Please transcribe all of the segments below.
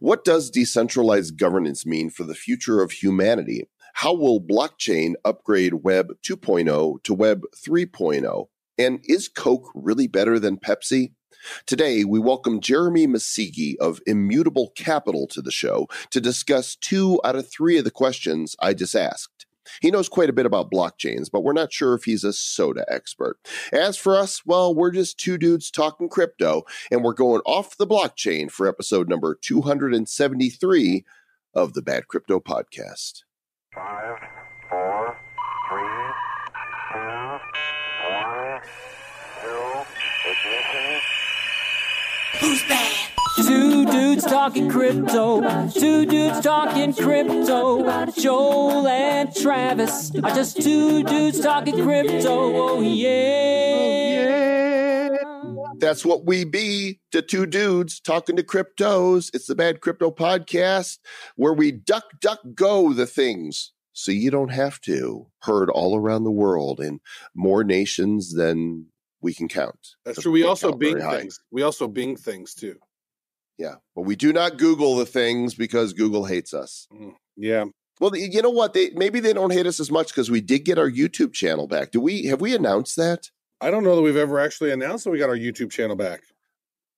What does decentralized governance mean for the future of humanity? How will blockchain upgrade Web 2.0 to Web 3.0? And is Coke really better than Pepsi? Today, we welcome Jeremy Musighi of Immutable Capital to the show to discuss two out of three of the questions I just asked. He knows quite a bit about blockchains, but we're not sure if he's a soda expert. As for us, well, we're just two dudes talking crypto, and we're going off the blockchain for episode number 273 of the Bad Crypto Podcast. Five, four, three, two, one, zero, ignition. Who's bad? Two dudes talking crypto. Two dudes talking crypto. Joel and Travis are just two dudes talking crypto. Oh yeah. That's what we be to two dudes talking to cryptos. It's the Bad Crypto Podcast where we duck, duck, go the things so you don't have to. Heard all around the world in more nations than we can count. That's true. We also Bing things. We also Bing things too. Yeah, but we do not Google the things because Google hates us. Yeah. Well, you know what? They maybe they don't hate us as much because we did get our YouTube channel back. Do we? Have we announced that? I don't know that we've ever actually announced that we got our YouTube channel back.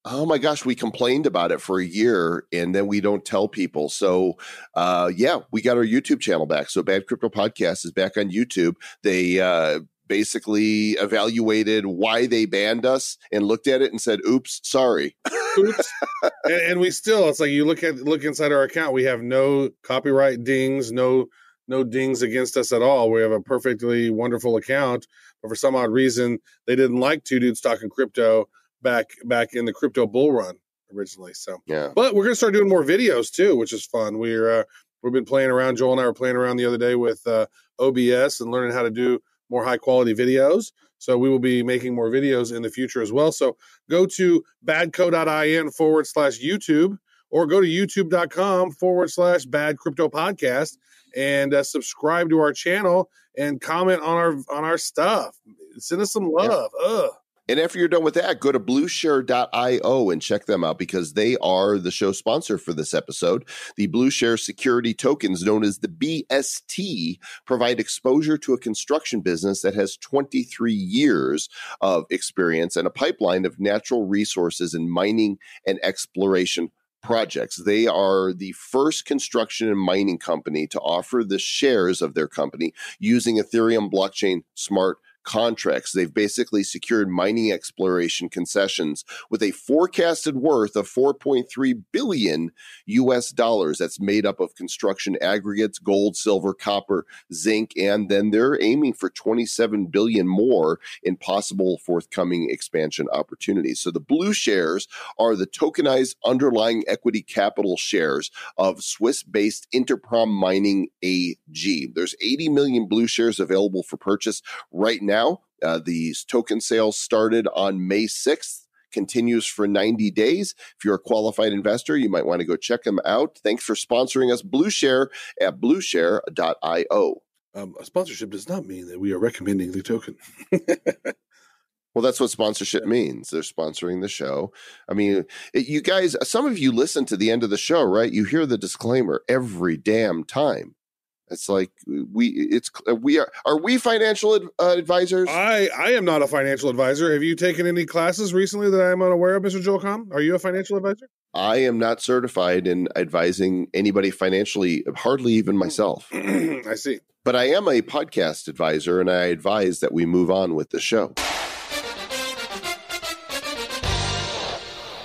Oh my gosh, we complained about it for a year and then we don't tell people. So, uh, yeah, we got our YouTube channel back. So, Bad Crypto Podcast is back on YouTube. They uh, basically evaluated why they banned us and looked at it and said, oops, sorry. Oops. and, and we still, it's like you look at look inside our account. We have no copyright dings, no no dings against us at all. We have a perfectly wonderful account, but for some odd reason, they didn't like two dudes talking crypto back back in the crypto bull run originally. So Yeah. But we're gonna start doing more videos too, which is fun. We're uh, we've been playing around. Joel and I were playing around the other day with uh, OBS and learning how to do more high quality videos. So we will be making more videos in the future as well. So go to badco.in forward slash YouTube or go to youtube.com forward slash bad crypto podcast and uh, subscribe to our channel and comment on our on our stuff. Send us some love. Ugh. And after you're done with that, go to blueshare.io and check them out because they are the show sponsor for this episode. The Blueshare security tokens, known as the BST, provide exposure to a construction business that has 23 years of experience and a pipeline of natural resources in mining and exploration projects. They are the first construction and mining company to offer the shares of their company using Ethereum blockchain smart contracts. They've basically secured mining exploration concessions with a forecasted worth of 4.3 billion US dollars. That's made up of construction aggregates, gold, silver, copper, zinc, and then they're aiming for 27 billion more in possible forthcoming expansion opportunities. So the blue shares are the tokenized underlying equity capital shares of Swiss-based Interprom Mining AG. There's 80 million blue shares available for purchase right now. Uh, these token sales started on May 6th. Continues for 90 days. If you're a qualified investor, you might want to go check them out. Thanks for sponsoring us, BlueShare at blueshare.io. Um, a sponsorship does not mean that we are recommending the token. Well, that's what sponsorship means. They're sponsoring the show. I mean, it, you guys, some of you listen to the end of the show, right? You hear the disclaimer every damn time. It's like we, it's we are. Are we financial ad, uh, advisors? I I am not a financial advisor. Have you taken any classes recently that I am unaware of, Mr. Joel Comm? Are you a financial advisor? I am not certified in advising anybody financially, hardly even myself. I see. But I am a podcast advisor, and I advise that we move on with the show.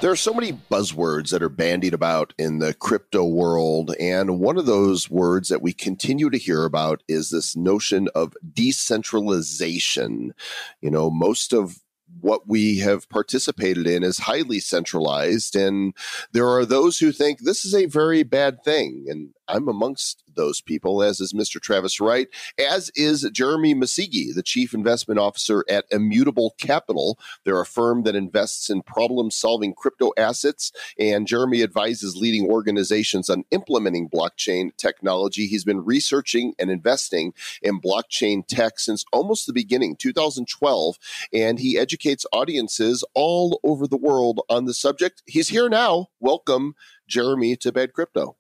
There are so many buzzwords that are bandied about in the crypto world. And one of those words that we continue to hear about is this notion of decentralization. You know, most of what we have participated in is highly centralized. And there are those who think this is a very bad thing. And I'm amongst those people, as is Mr. Travis Wright, as is Jeremy Musighi, the Chief Investment Officer at Immutable Capital. They're a firm that invests in problem solving crypto assets, and Jeremy advises leading organizations on implementing blockchain technology. He's been researching and investing in blockchain tech since almost the beginning, 2012, and he educates audiences all over the world on the subject. He's here now. Welcome, Jeremy, to Bad Crypto.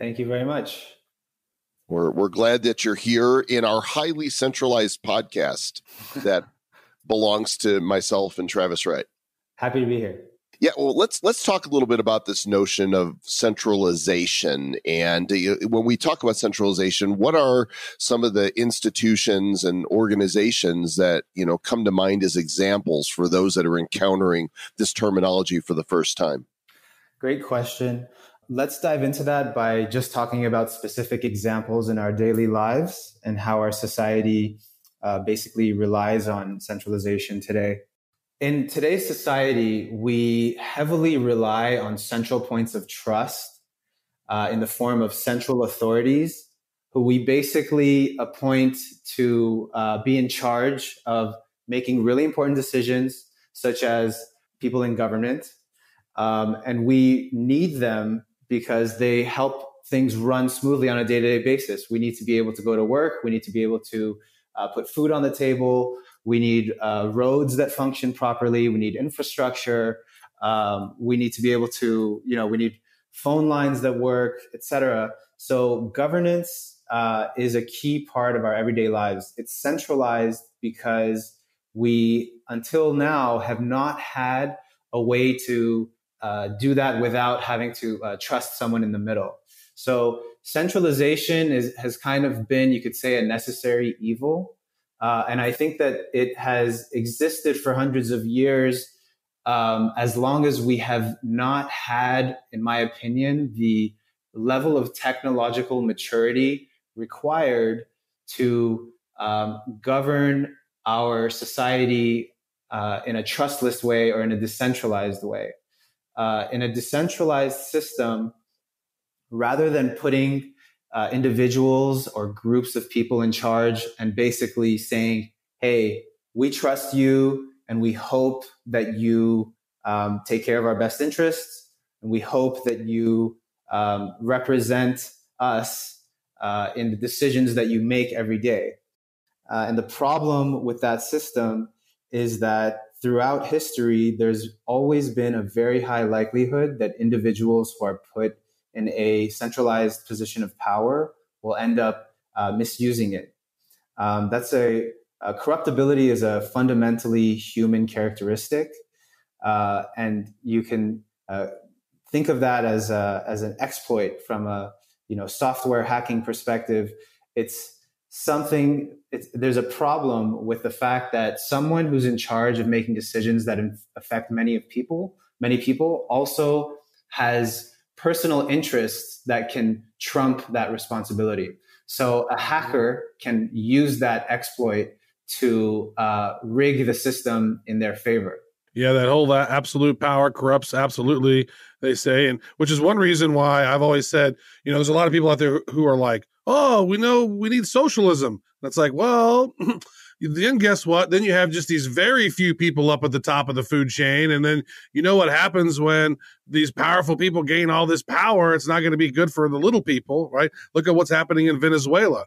Thank you very much. We're, we're glad that you're here in our highly centralized podcast that belongs to myself and Travis Wright. Happy to be here. Yeah, well, let's let's talk a little bit about this notion of centralization. And uh, when we talk about centralization, what are some of the institutions and organizations that you know come to mind as examples for those that are encountering this terminology for the first time? Great question. Let's dive into that by just talking about specific examples in our daily lives and how our society uh, basically relies on centralization today. In today's society, we heavily rely on central points of trust uh, in the form of central authorities who we basically appoint to uh, be in charge of making really important decisions, such as people in government. Um, and we need them because they help things run smoothly on a day to day basis. We need to be able to go to work, we need to be able to uh, put food on the table. We need uh, roads that function properly. We need infrastructure. Um, we need to be able to, you know, we need phone lines that work, etc. So governance uh, is a key part of our everyday lives. It's centralized because we, until now, have not had a way to uh, do that without having to uh, trust someone in the middle. So centralization is, has kind of been, you could say, a necessary evil uh, and I think that it has existed for hundreds of years um, as long as we have not had, in my opinion, the level of technological maturity required to um, govern our society uh, in a trustless way or in a decentralized way. Uh, in a decentralized system, rather than putting uh, individuals or groups of people in charge and basically saying, hey, we trust you and we hope that you um, take care of our best interests and we hope that you um, represent us uh, in the decisions that you make every day. Uh, and the problem with that system is that throughout history, there's always been a very high likelihood that individuals who are put in a centralized position of power will end up uh, misusing it. Um, that's a, a, corruptibility is a fundamentally human characteristic, uh, and you can uh, think of that as a, as an exploit from a you know software hacking perspective. It's something. There's a problem with the fact that someone who's in charge of making decisions that affect many of people, many people, also has personal interests that can trump that responsibility. So a hacker can use that exploit to uh, rig the system in their favor. Yeah, that whole that absolute power corrupts absolutely, they say. And which is one reason why I've always said, you know, there's a lot of people out there who are like, oh, we know we need socialism. That's like, well, then guess what? Then you have just these very few people up at the top of the food chain. And then you know what happens when these powerful people gain all this power? It's not going to be good for the little people, right? Look at what's happening in Venezuela.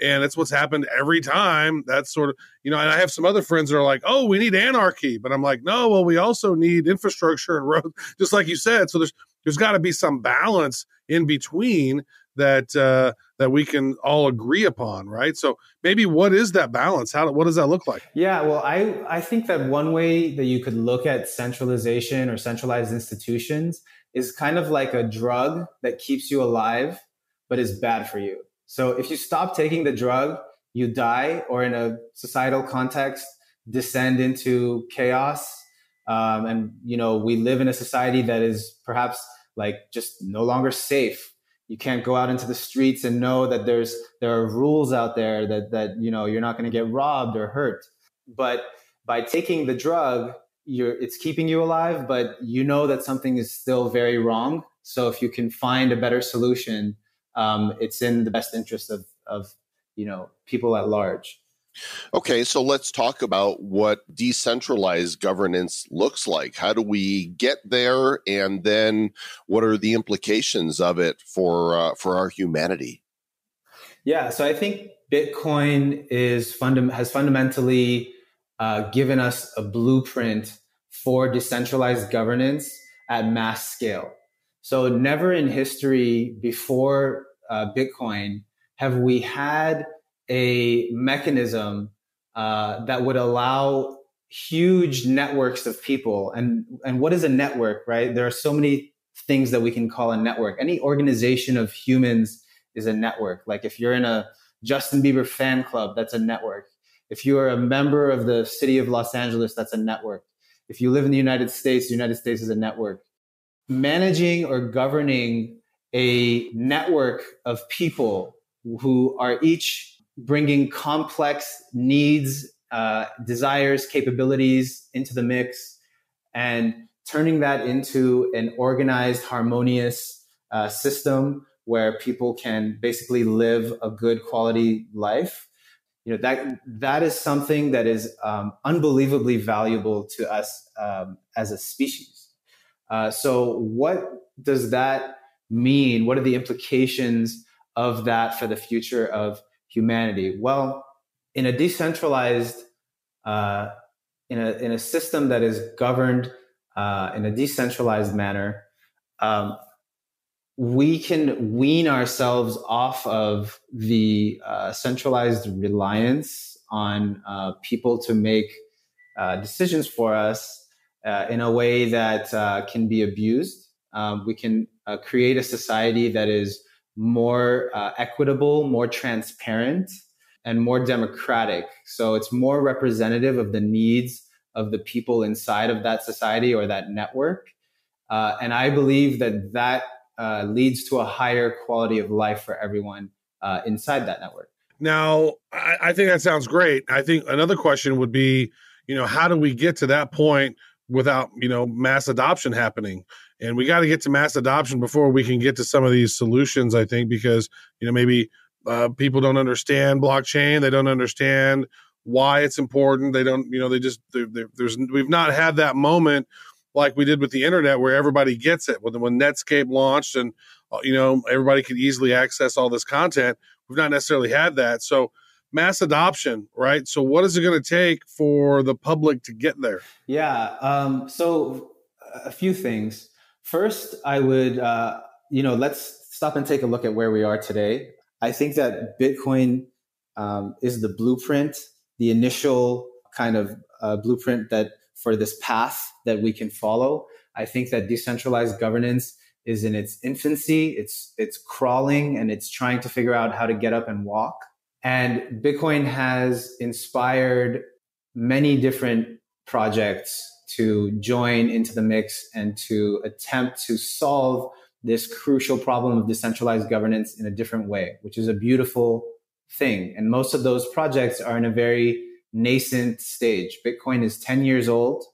And it's what's happened every time. That's sort of, you know, and I have some other friends that are like, oh, we need anarchy. But I'm like, no, well, we also need infrastructure and roads, just like you said. So there's, there's got to be some balance in between that uh, that we can all agree upon, right? So maybe what is that balance? How what does that look like? Yeah, well, I I think that one way that you could look at centralization or centralized institutions is kind of like a drug that keeps you alive but is bad for you. So if you stop taking the drug, you die, or in a societal context, descend into chaos. Um, and you know, we live in a society that is perhaps like just no longer safe you can't go out into the streets and know that there's there are rules out there that that you know you're not going to get robbed or hurt but by taking the drug you're it's keeping you alive but you know that something is still very wrong so if you can find a better solution um, it's in the best interest of of you know people at large. Okay, so let's talk about what decentralized governance looks like. How do we get there, and then what are the implications of it for uh, for our humanity? Yeah, so I think Bitcoin is fundam- has fundamentally uh, given us a blueprint for decentralized governance at mass scale. So never in history before uh, Bitcoin have we had a mechanism uh, that would allow huge networks of people. And, and what is a network, right? There are so many things that we can call a network. Any organization of humans is a network. Like if you're in a Justin Bieber fan club, that's a network. If you are a member of the city of Los Angeles, that's a network. If you live in the United States, the United States is a network. Managing or governing a network of people who are each bringing complex needs, uh, desires, capabilities into the mix, and turning that into an organized, harmonious uh, system where people can basically live a good quality life. You know that that is something that is um, unbelievably valuable to us um, as a species. Uh, so, what does that mean? What are the implications of that for the future of humanity? Well, in a decentralized, uh, in a in a system that is governed uh, in a decentralized manner, um, we can wean ourselves off of the uh, centralized reliance on uh, people to make uh, decisions for us uh, in a way that can be abused. Um, we can create a society that is more equitable, more transparent, and more democratic. So it's more representative of the needs of the people inside of that society or that network. and I believe that that uh, leads to a higher quality of life for everyone uh, inside that network. Now, I, I think that sounds great. I think another question would be, you know, how do we get to that point without, you know, mass adoption happening? And we got to get to mass adoption before we can get to some of these solutions, I think, because, you know, maybe uh, people don't understand blockchain. They don't understand why it's important. They don't, you know, they just, they're, they're, there's, we've not had that moment like we did with the internet where everybody gets it when, when netscape launched and uh, you know everybody could easily access all this content we've not necessarily had that so mass adoption right so what is it going to take for the public to get there yeah um, so a few things first i would uh, you know let's stop and take a look at where we are today i think that bitcoin um, is the blueprint the initial kind of uh, blueprint that for this path that we can follow. I think that decentralized governance is in its infancy. It's it's crawling and it's trying to figure out how to get up and walk. And Bitcoin has inspired many different projects to join into the mix and to attempt to solve this crucial problem of decentralized governance in a different way, which is a beautiful thing. And most of those projects are in a very nascent stage. Bitcoin is 10 years old,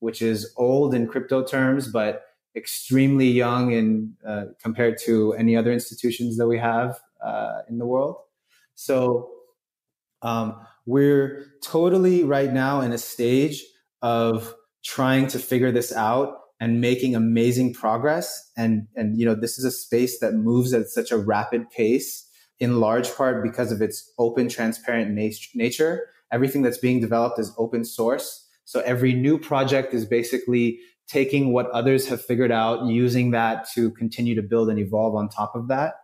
which is old in crypto terms, but extremely young in uh, compared to any other institutions that we have uh, in the world. So um, we're totally right now in a stage of trying to figure this out and making amazing progress. And and you know this is a space that moves at such a rapid pace, in large part because of its open, transparent nat- nature everything that's being developed is open source. So every new project is basically taking what others have figured out, using that to continue to build and evolve on top of that.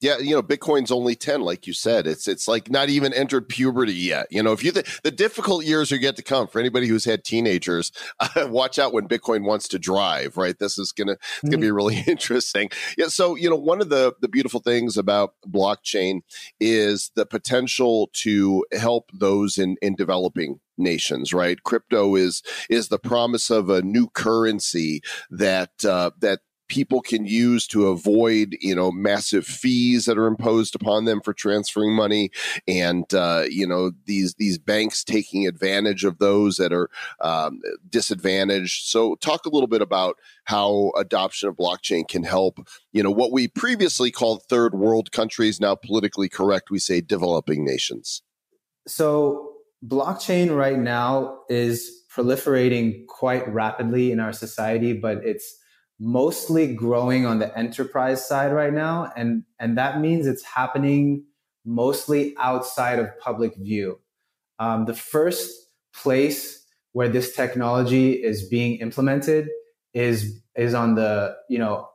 Yeah, you know, Bitcoin's only 10, like you said. It's it's like not even entered puberty yet. You know, if you th- the difficult years are yet to come for anybody who's had teenagers, uh, watch out when Bitcoin wants to drive, right? This is gonna it's gonna be mm-hmm. really interesting. Yeah, so you know, one of the the beautiful things about blockchain is the potential to help those in in developing nations right crypto is is the promise of a new currency that uh, that people can use to avoid, you know, massive fees that are imposed upon them for transferring money, and uh, you know these these banks taking advantage of those that are um, disadvantaged. So, talk a little bit about how adoption of blockchain can help. You know, what we previously called third world countries, now politically correct, we say developing nations. So, blockchain right now is proliferating quite rapidly in our society, but it's mostly growing on the enterprise side right now. And, and that means it's happening mostly outside of public view. Um, the first place where this technology is being implemented is, is on the, you know,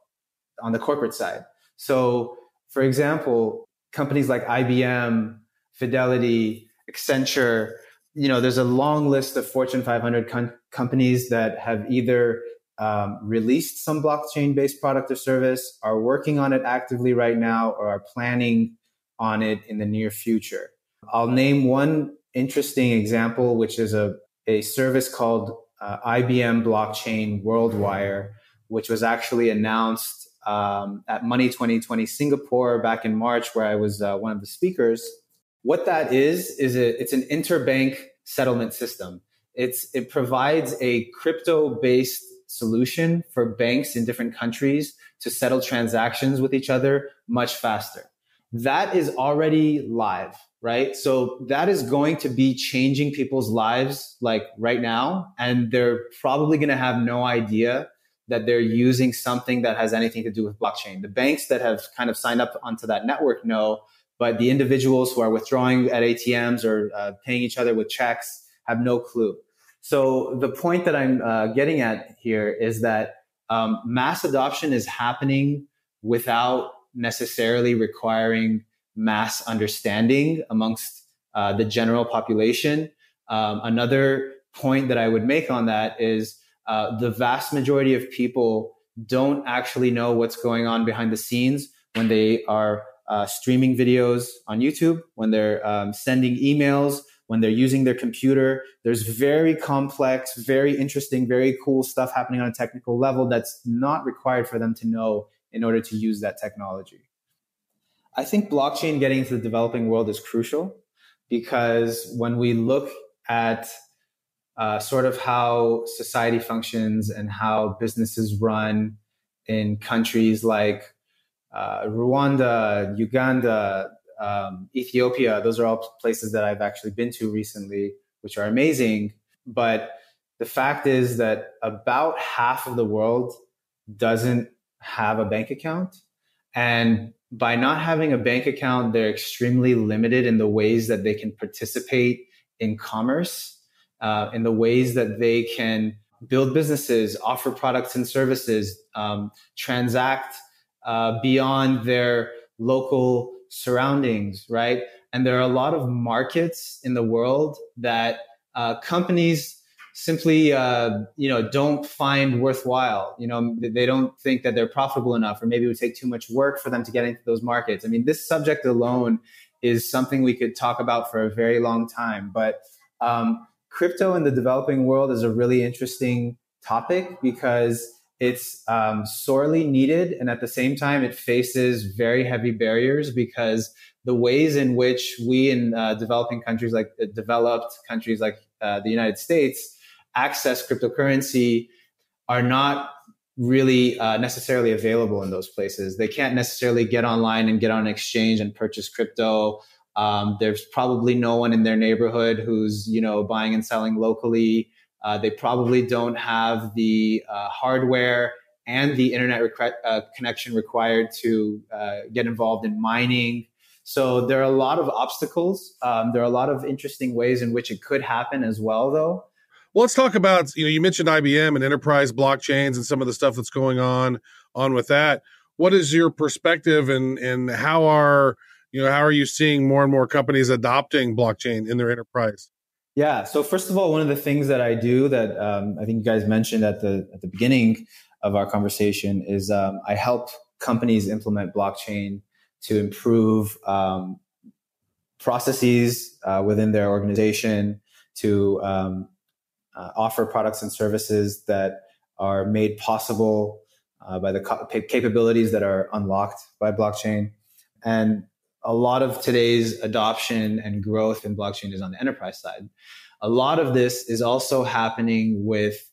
on the corporate side. So, for example, companies like IBM, Fidelity, Accenture, you know, there's a long list of Fortune 500 com- companies that have either um, released some blockchain based product or service, are working on it actively right now, or are planning on it in the near future. I'll name one interesting example, which is a, a service called uh, IBM Blockchain WorldWire, which was actually announced um, at Money 2020 Singapore back in March, where I was uh, one of the speakers. What that is is a, it's an interbank settlement system. It's it provides a crypto based solution for banks in different countries to settle transactions with each other much faster. That is already live, right? So that is going to be changing people's lives like right now. And they're probably going to have no idea that they're using something that has anything to do with blockchain. The banks that have kind of signed up onto that network know, but the individuals who are withdrawing at ATMs or uh, paying each other with checks have no clue. So the point that I'm uh, getting at here is that um, mass adoption is happening without necessarily requiring mass understanding amongst uh, the general population. Um, another point that I would make on that is uh, the vast majority of people don't actually know what's going on behind the scenes when they are uh, streaming videos on YouTube, when they're um, sending emails, when they're using their computer. There's very complex, very interesting, very cool stuff happening on a technical level that's not required for them to know in order to use that technology. I think blockchain getting into the developing world is crucial because when we look at uh, sort of how society functions and how businesses run in countries like uh, Rwanda, Uganda, um, Ethiopia. Those are all places that I've actually been to recently, which are amazing. But the fact is that about half of the world doesn't have a bank account. And by not having a bank account, they're extremely limited in the ways that they can participate in commerce, uh, in the ways that they can build businesses, offer products and services, um, transact uh, beyond their local surroundings, right? And there are a lot of markets in the world that uh, companies simply, uh, you know, don't find worthwhile. You know, they don't think that they're profitable enough, or maybe it would take too much work for them to get into those markets. I mean, this subject alone is something we could talk about for a very long time. But um, crypto in the developing world is a really interesting topic because it's um, sorely needed. And at the same time, it faces very heavy barriers because the ways in which we in uh, developing countries like uh, developed countries like uh, the United States access cryptocurrency are not really uh, necessarily available in those places. They can't necessarily get online and get on an exchange and purchase crypto. Um, there's probably no one in their neighborhood who's you know buying and selling locally. Uh, they probably don't have the uh, hardware and the internet uh, connection required to uh, get involved in mining. So there are a lot of obstacles. Um, there are a lot of interesting ways in which it could happen as well, though. Well, let's talk about you know you mentioned IBM and enterprise blockchains and some of the stuff that's going on on with that. What is your perspective and and how are you know how are you seeing more and more companies adopting blockchain in their enterprise? Yeah. So first of all, one of the things that I do that um, I think you guys mentioned at the at the beginning of our conversation is um, I help companies implement blockchain to improve um, processes uh, within their organization, to um, uh, offer products and services that are made possible uh, by the co- capabilities that are unlocked by blockchain. And a lot of today's adoption and growth in blockchain is on the enterprise side. A lot of this is also happening with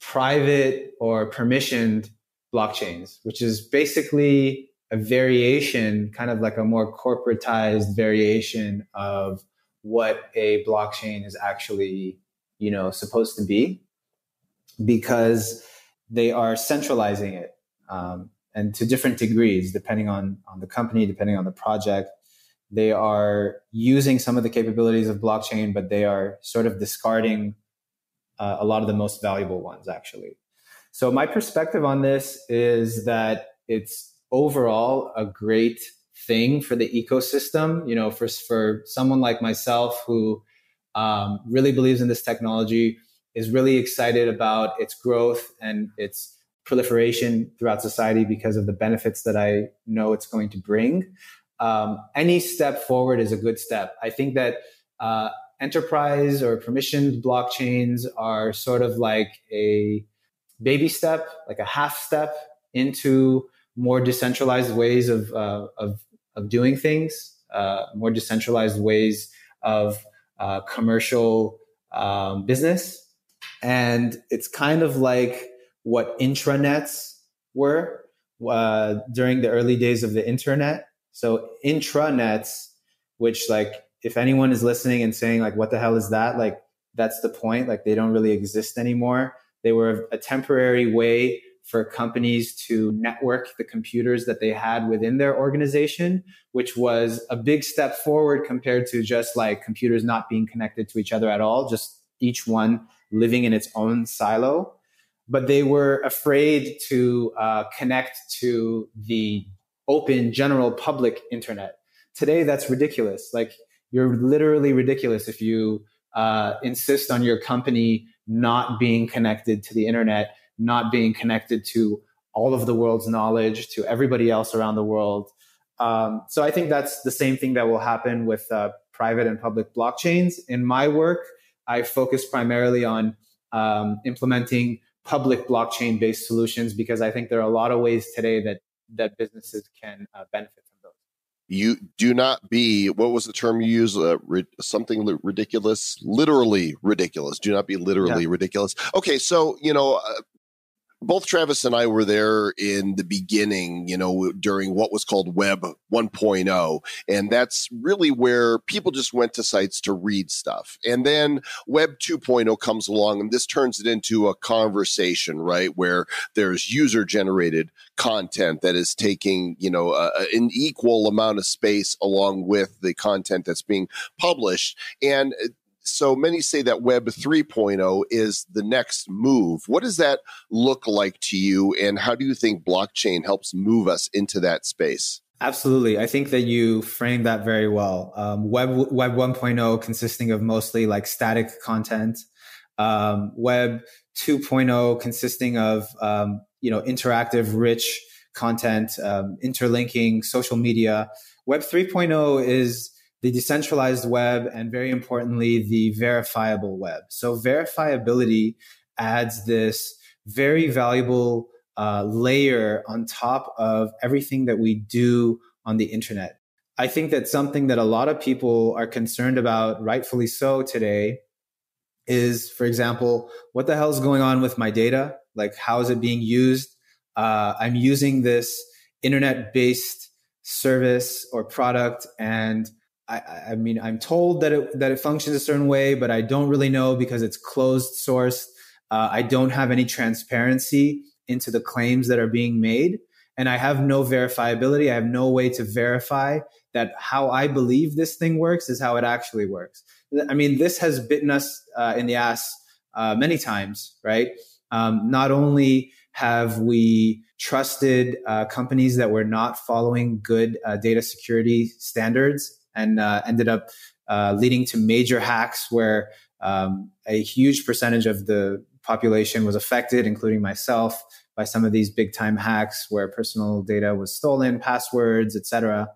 private or permissioned blockchains, which is basically a variation, kind of like a more corporatized variation of what a blockchain is actually, you know, supposed to be, because they are centralizing it, um, and to different degrees, depending on on the company, depending on the project. They are using some of the capabilities of blockchain, but they are sort of discarding uh, a lot of the most valuable ones, actually. So my perspective on this is that it's overall a great thing for the ecosystem. You know, for for someone like myself who um, really believes in this technology, is really excited about its growth and its proliferation throughout society because of the benefits that I know it's going to bring. Um, any step forward is a good step. I think that uh, enterprise or permissioned blockchains are sort of like a baby step, like a half step into more decentralized ways of uh, of, of doing things, uh, more decentralized ways of uh, commercial um, business, and it's kind of like what intranets were uh, during the early days of the internet. So intranets, which like if anyone is listening and saying like what the hell is that, like that's the point. Like they don't really exist anymore they were a temporary way for companies to network the computers that they had within their organization, which was a big step forward compared to just like computers not being connected to each other at all, just each one living in its own silo. But they were afraid to uh, connect to the open, general, public internet. Today, that's ridiculous. Like, you're literally ridiculous if you uh, insist on your company not being connected to the internet, not being connected to all of the world's knowledge, to everybody else around the world. Um, so I think that's the same thing that will happen with uh, private and public blockchains. In my work, I focus primarily on um, implementing public blockchain based solutions because I think there are a lot of ways today that that businesses can uh, benefit from those. you do not be what was the term you use uh, ri- something ridiculous literally ridiculous do not be literally yeah. ridiculous okay so you know uh, both Travis and I were there in the beginning, you know, during what was called Web 1.0. And that's really where people just went to sites to read stuff. And then Web 2.0 comes along and this turns it into a conversation, right? Where there's user generated content that is taking, you know, a, an equal amount of space along with the content that's being published. And uh, so many say that Web 3.0 is the next move. What does that look like to you, and how do you think blockchain helps move us into that space? Absolutely. I think that you framed that very well. Um, Web, Web 1.0 consisting of mostly like static content, um, Web 2.0 consisting of, um, you know, interactive, rich content, um, interlinking social media. Web 3.0 is the decentralized web, and very importantly, the verifiable web. So, verifiability adds this very valuable uh, layer on top of everything that we do on the internet. I think that something that a lot of people are concerned about, rightfully so today, is, for example, what the hell is going on with my data? Like, how is it being used? Uh, I'm using this internet based service or product and I, I, mean, I'm told that it that it functions a certain way, but I don't really know because it's closed source. Uh, I don't have any transparency into the claims that are being made, and I have no verifiability. I have no way to verify that how I believe this thing works is how it actually works. I mean, this has bitten us uh, in the ass uh, many times, right? Um, not only have we trusted uh, companies that were not following good uh, data security standards and uh, ended up uh, leading to major hacks where um, a huge percentage of the population was affected, including myself, by some of these big time hacks where personal data was stolen, passwords, etc.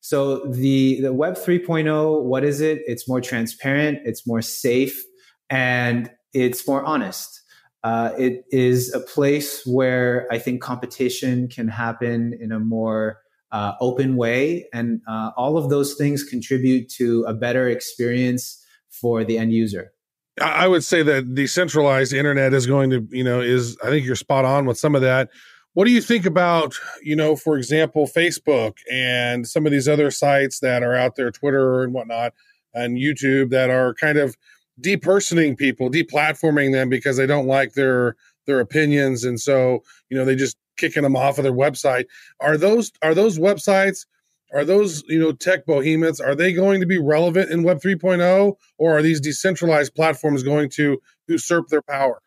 So the, the Web 3.0, what is it? It's more transparent, it's more safe, and it's more honest. Uh, it is a place where I think competition can happen in a more uh, open way. And uh, all of those things contribute to a better experience for the end user. I would say that decentralized internet is going to, you know, is I think you're spot on with some of that. What do you think about, you know, for example, Facebook and some of these other sites that are out there, Twitter and whatnot, and YouTube that are kind of depersoning people, deplatforming them because they don't like their their opinions, and so you know they just kicking them off of their website. Are those are those websites? Are those you know tech behemoths? Are they going to be relevant in Web 3.0, or are these decentralized platforms going to usurp their power?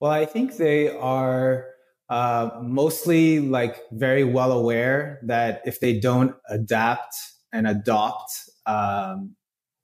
Well, I think they are uh, mostly like very well aware that if they don't adapt and adopt um,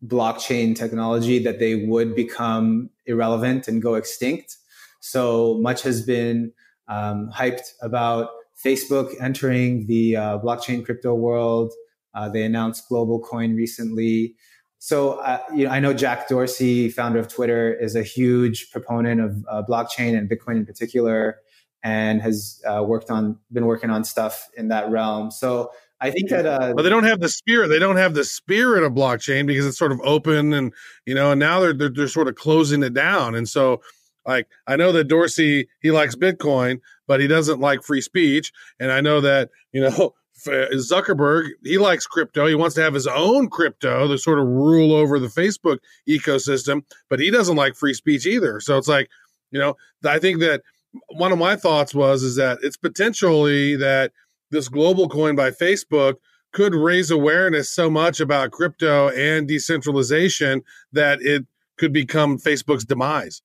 blockchain technology, that they would become irrelevant and go extinct. So much has been um, hyped about Facebook entering the uh, blockchain crypto world. Uh, they announced Global Coin recently. So uh, you know, I know Jack Dorsey, founder of Twitter, is a huge proponent of uh, blockchain and Bitcoin in particular, and has uh, worked on been working on stuff in that realm. So I think that, uh, but they don't have the spirit. They don't have the spirit of blockchain because it's sort of open, and you know, and now they're, they're they're sort of closing it down. And so, like, I know that Dorsey he likes Bitcoin, but he doesn't like free speech. And I know that you know uh, Zuckerberg he likes crypto. He wants to have his own crypto to sort of rule over the Facebook ecosystem, but he doesn't like free speech either. So it's like, you know, I think that one of my thoughts was is that it's potentially that this global coin by Facebook could raise awareness so much about crypto and decentralization that it could become Facebook's demise.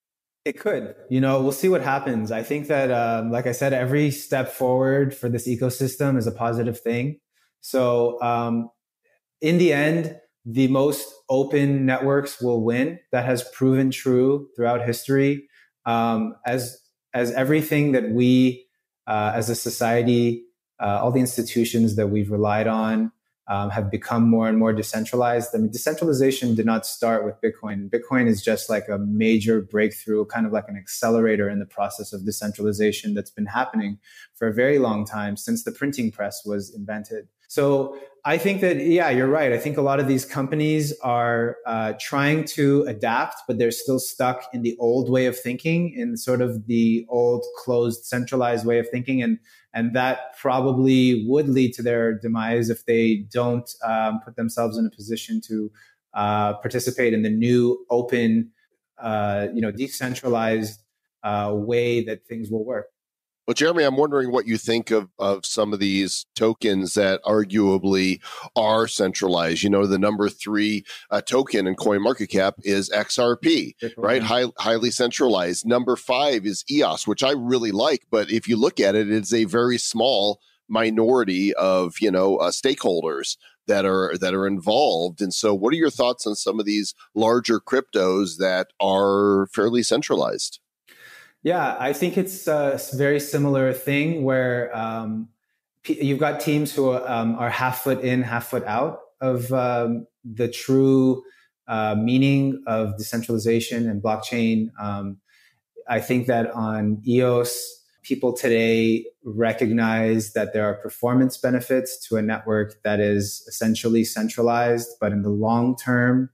It could. You know, we'll see what happens. I think that, um, like I said, every step forward for this ecosystem is a positive thing. So, um, in the end, the most open networks will win. That has proven true throughout history. Um, as as everything that we uh, as a society uh, all the institutions that we've relied on um, have become more and more decentralized. I mean, decentralization did not start with Bitcoin. Bitcoin is just like a major breakthrough, kind of like an accelerator in the process of decentralization that's been happening for a very long time since the printing press was invented. So I think that, yeah, you're right. I think a lot of these companies are uh, trying to adapt, but they're still stuck in the old way of thinking, in sort of the old closed, centralized way of thinking. And and that probably would lead to their demise if they don't um, put themselves in a position to uh, participate in the new open, uh, you know, decentralized uh, way that things will work. Well, Jeremy, I'm wondering what you think of, of some of these tokens that arguably are centralized. You know, the number three uh, token in coin market cap is XRP, right? High, highly centralized. Number five is EOS, which I really like, but if you look at it, it's a very small minority of you know uh, stakeholders that are that are involved. And so, what are your thoughts on some of these larger cryptos that are fairly centralized? Yeah, I think it's a very similar thing where um, you've got teams who um, are half foot in, half foot out of um, the true uh, meaning of decentralization and blockchain. Um, I think that on EOS, people today recognize that there are performance benefits to a network that is essentially centralized, but in the long term,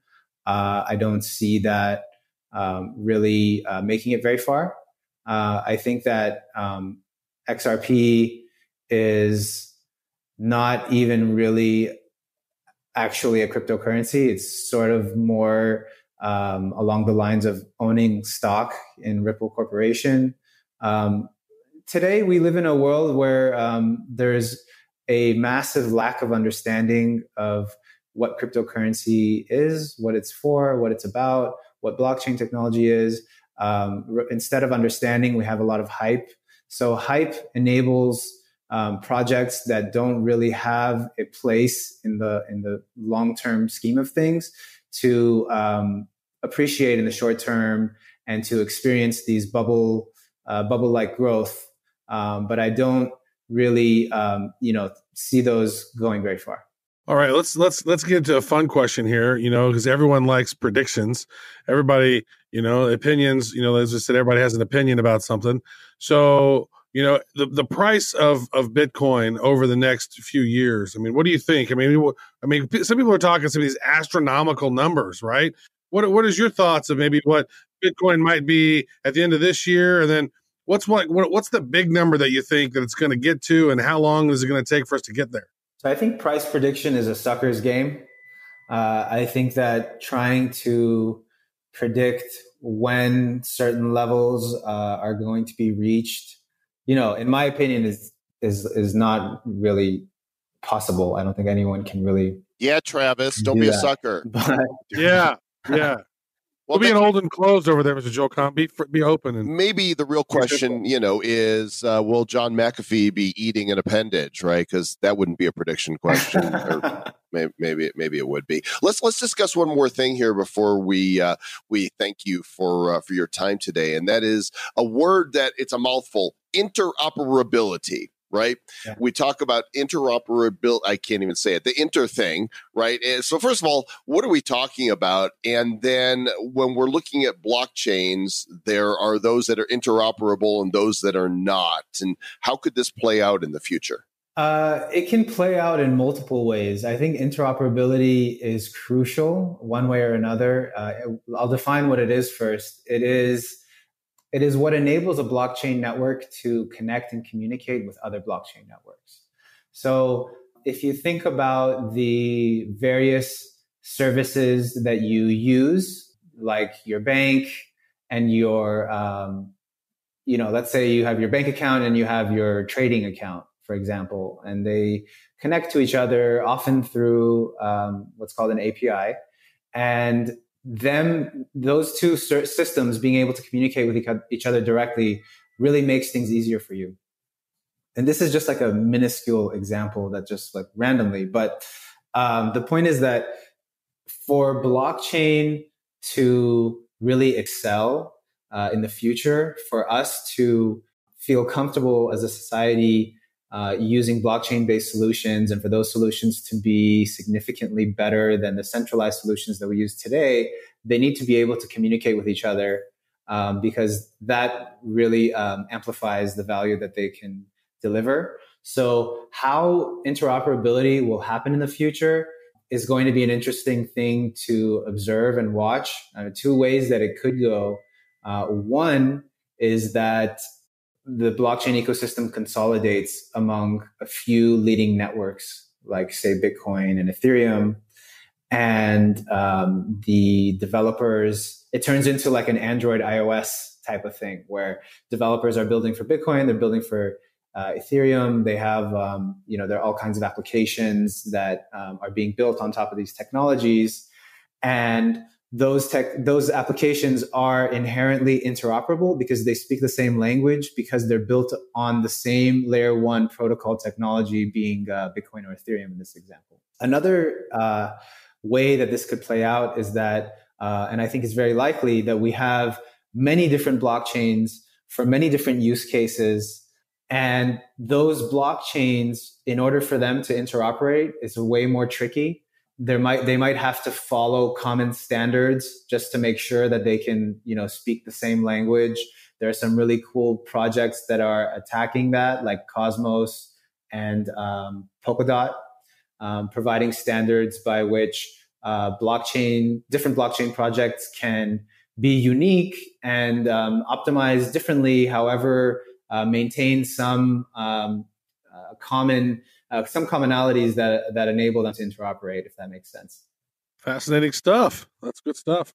uh, I don't see that um, really uh, making it very far. Uh, I think that um, XRP is not even really actually a cryptocurrency. It's sort of more um, along the lines of owning stock in Ripple Corporation. Um, today, we live in a world where um, there's a massive lack of understanding of what cryptocurrency is, what it's for, what it's about, what blockchain technology is. Um, instead of understanding, we have a lot of hype. So hype enables um, projects that don't really have a place in the in the long term scheme of things to um, appreciate in the short term and to experience these bubble uh, bubble like growth. Um, but I don't really um, you know see those going very far. All right, let's let's let's get into a fun question here. You know, because everyone likes predictions. Everybody, you know, opinions. You know, as I said, everybody has an opinion about something. So, you know, the the price of of Bitcoin over the next few years. I mean, what do you think? I mean, I mean, some people are talking some of these astronomical numbers, right? What what is your thoughts of maybe what Bitcoin might be at the end of this year, and then what's what, what what's the big number that you think that it's going to get to, and how long is it going to take for us to get there? So I think price prediction is a sucker's game. Uh, I think that trying to predict when certain levels uh, are going to be reached, you know, in my opinion, is is is not really possible. I don't think anyone can really. Yeah, Travis, don't Do be a sucker. But Yeah, yeah. Well, We'll be an old and closed over there, Mr. Joel Comm. Be be open and maybe the real question, you know, is uh, will John McAfee be eating an appendage, right? Because that wouldn't be a prediction question. or maybe, maybe, maybe it would be. Let's let's discuss one more thing here before we uh, we thank you for uh, for your time today, and that is a word that it's a mouthful: interoperability. Right? Yeah. We talk about interoperability. I can't even say it. The inter thing, right? And so, first of all, what are we talking about? And then, when we're looking at blockchains, there are those that are interoperable and those that are not. And how could this play out in the future? Uh, it can play out in multiple ways. I think interoperability is crucial, one way or another. Uh, I'll define what it is first. It is it is what enables a blockchain network to connect and communicate with other blockchain networks. So, if you think about the various services that you use, like your bank and your, um, you know, let's say you have your bank account and you have your trading account for example, and they connect to each other often through um, what's called an API. And them, those two systems being able to communicate with each other directly really makes things easier for you. And this is just like a minuscule example that just like randomly, but um, the point is that for blockchain to really excel uh, in the future, for us to feel comfortable as a society uh, using blockchain based solutions and for those solutions to be significantly better than the centralized solutions that we use today, they need to be able to communicate with each other um, because that really um, amplifies the value that they can deliver. So, how interoperability will happen in the future is going to be an interesting thing to observe and watch. Uh, two ways that it could go. Uh, one is that the blockchain ecosystem consolidates among a few leading networks like say bitcoin and ethereum. And um, the developers it turns into like an android ios type of thing where developers are building for bitcoin they're building for uh, ethereum. They have um, you know there are all kinds of applications that um, are being built on top of these technologies. And those tech those applications are inherently interoperable because they speak the same language because they're built on the same layer one protocol technology being uh, bitcoin or ethereum in this example. Another uh, way that this could play out is that uh, and i think it's very likely that we have many different blockchains for many different use cases and those blockchains in order for them to interoperate is way more tricky there might they might have to follow common standards just to make sure that they can you know speak the same language. There are some really cool projects that are attacking that like cosmos and um, polkadot um, providing standards by which uh, blockchain different blockchain projects can be unique and um, optimize differently however uh, maintain some um, uh, common uh, some commonalities that that enable them to interoperate, if that makes sense. fascinating stuff. That's good stuff.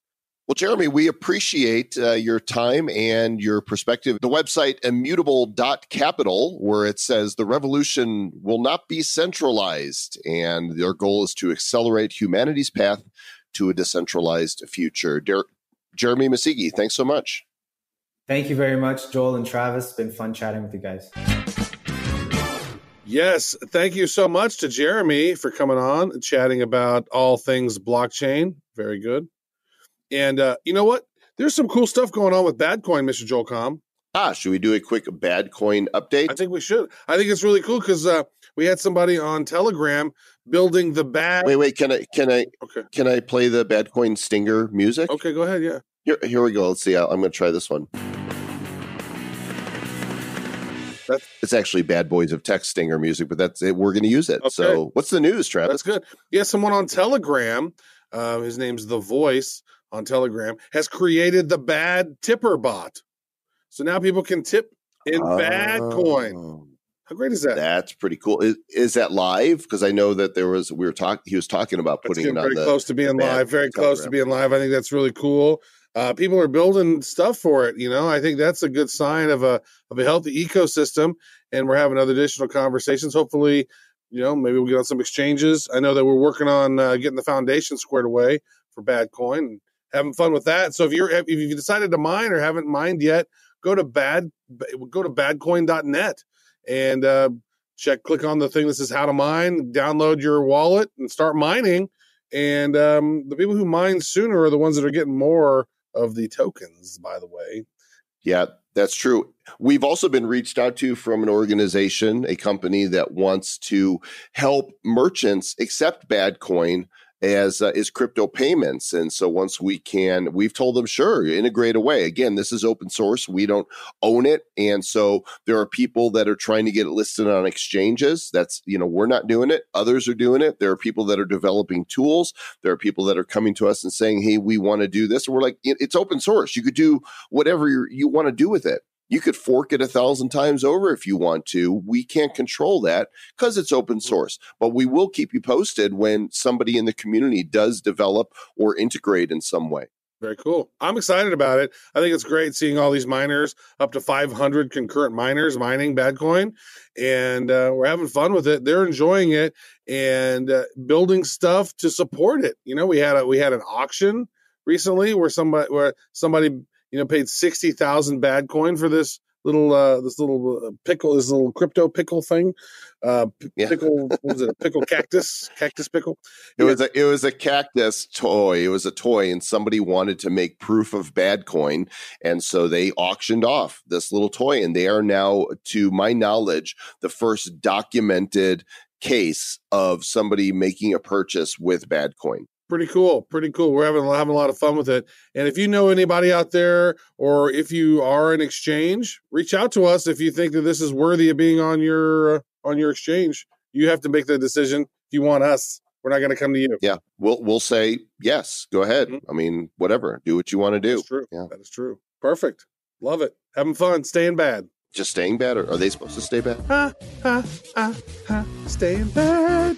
Well, Jeremy, we appreciate uh, your time and your perspective. The website immutable.capital, where it says the revolution will not be centralized, and their goal is to accelerate humanity's path to a decentralized future. Der- Jeremy Musighi, thanks so much. Thank you very much, Joel and Travis. It's been fun chatting with you guys. Yes, thank you so much to Jeremy for coming on and chatting about all things blockchain. Very good. And uh, you know what? There's some cool stuff going on with Badcoin, Mr. Joel Comm. Ah, should we do a quick Badcoin update? I think we should. I think it's really cool because uh, we had somebody on Telegram building the bad. Wait, wait. Can I can I Okay. can I play the Badcoin Stinger music? Okay, go ahead. Yeah. Here, here we go. Let's see. I'm going to try this one. That's- It's actually Bad Boys of Tech Stinger music, but that's it. We're going to use it. So, what's the news, Travis? That's good. Yeah, someone on Telegram, uh, his name's The Voice on Telegram, has created the bad tipper bot. So now people can tip in bad coin. Oh, How great is that? That's pretty cool. Is, is that live? Because I know that there was we were talking. He was talking about putting it on very the. close to being live. Very close to being live. I think that's really cool. Uh, people are building stuff for it. You know, I think that's a good sign of a of a healthy ecosystem. And we're having other additional conversations. Hopefully, you know, maybe we'll get on some exchanges. I know that we're working on uh, getting the foundation squared away for Bad Coin and having fun with that. So if you're if you decided to mine or haven't mined yet, go to bad go to badcoin.net and uh, check click on the thing that says how to mine download your wallet and start mining and um, the people who mine sooner are the ones that are getting more of the tokens by the way Yeah, that's true. We've also been reached out to from an organization, a company that wants to help merchants accept bad coin as uh, is crypto payments. And so once we can, we've told them, sure, integrate away. Again, this is open source. We don't own it. And so there are people that are trying to get it listed on exchanges. That's, you know, we're not doing it. Others are doing it. There are people that are developing tools. There are people that are coming to us and saying, hey, we want to do this. And we're like, it's open source. You could do whatever you want to do with it. You could fork it a thousand times over if you want to. We can't control that because it's open source, but we will keep you posted when somebody in the community does develop or integrate in some way. very cool. I'm excited about it. I think it's great seeing all these miners up to 500 concurrent miners mining badcoin and uh, we're having fun with it. They're enjoying it and uh, building stuff to support it. You know we had a we had an auction recently where somebody where somebody you know paid 60,000 bad coin for this little uh this little uh, pickle this little crypto pickle thing uh p- Yeah. pickle what was it a pickle cactus cactus pickle It Yeah. was a it was a cactus toy. It was a toy, and somebody wanted to make proof of bad coin, and so they auctioned off this little toy, and they are now, to my knowledge, the first documented case of somebody making a purchase with bad coin. Pretty cool pretty cool. We're having having a lot of fun with it. And if you know anybody out there or if you are an exchange reach out to us if you think that this is worthy of being on your uh, on your exchange. You have to make the decision if you want us. We're not going to come to you. Yeah, we'll we'll say yes. Go ahead. Mhm. I mean, whatever. Do what you want to do. that's true. Yeah. that is true. Perfect. Love it. Having fun. Staying bad. Just staying bad, or are they supposed to stay bad? ha ha ha ha staying bad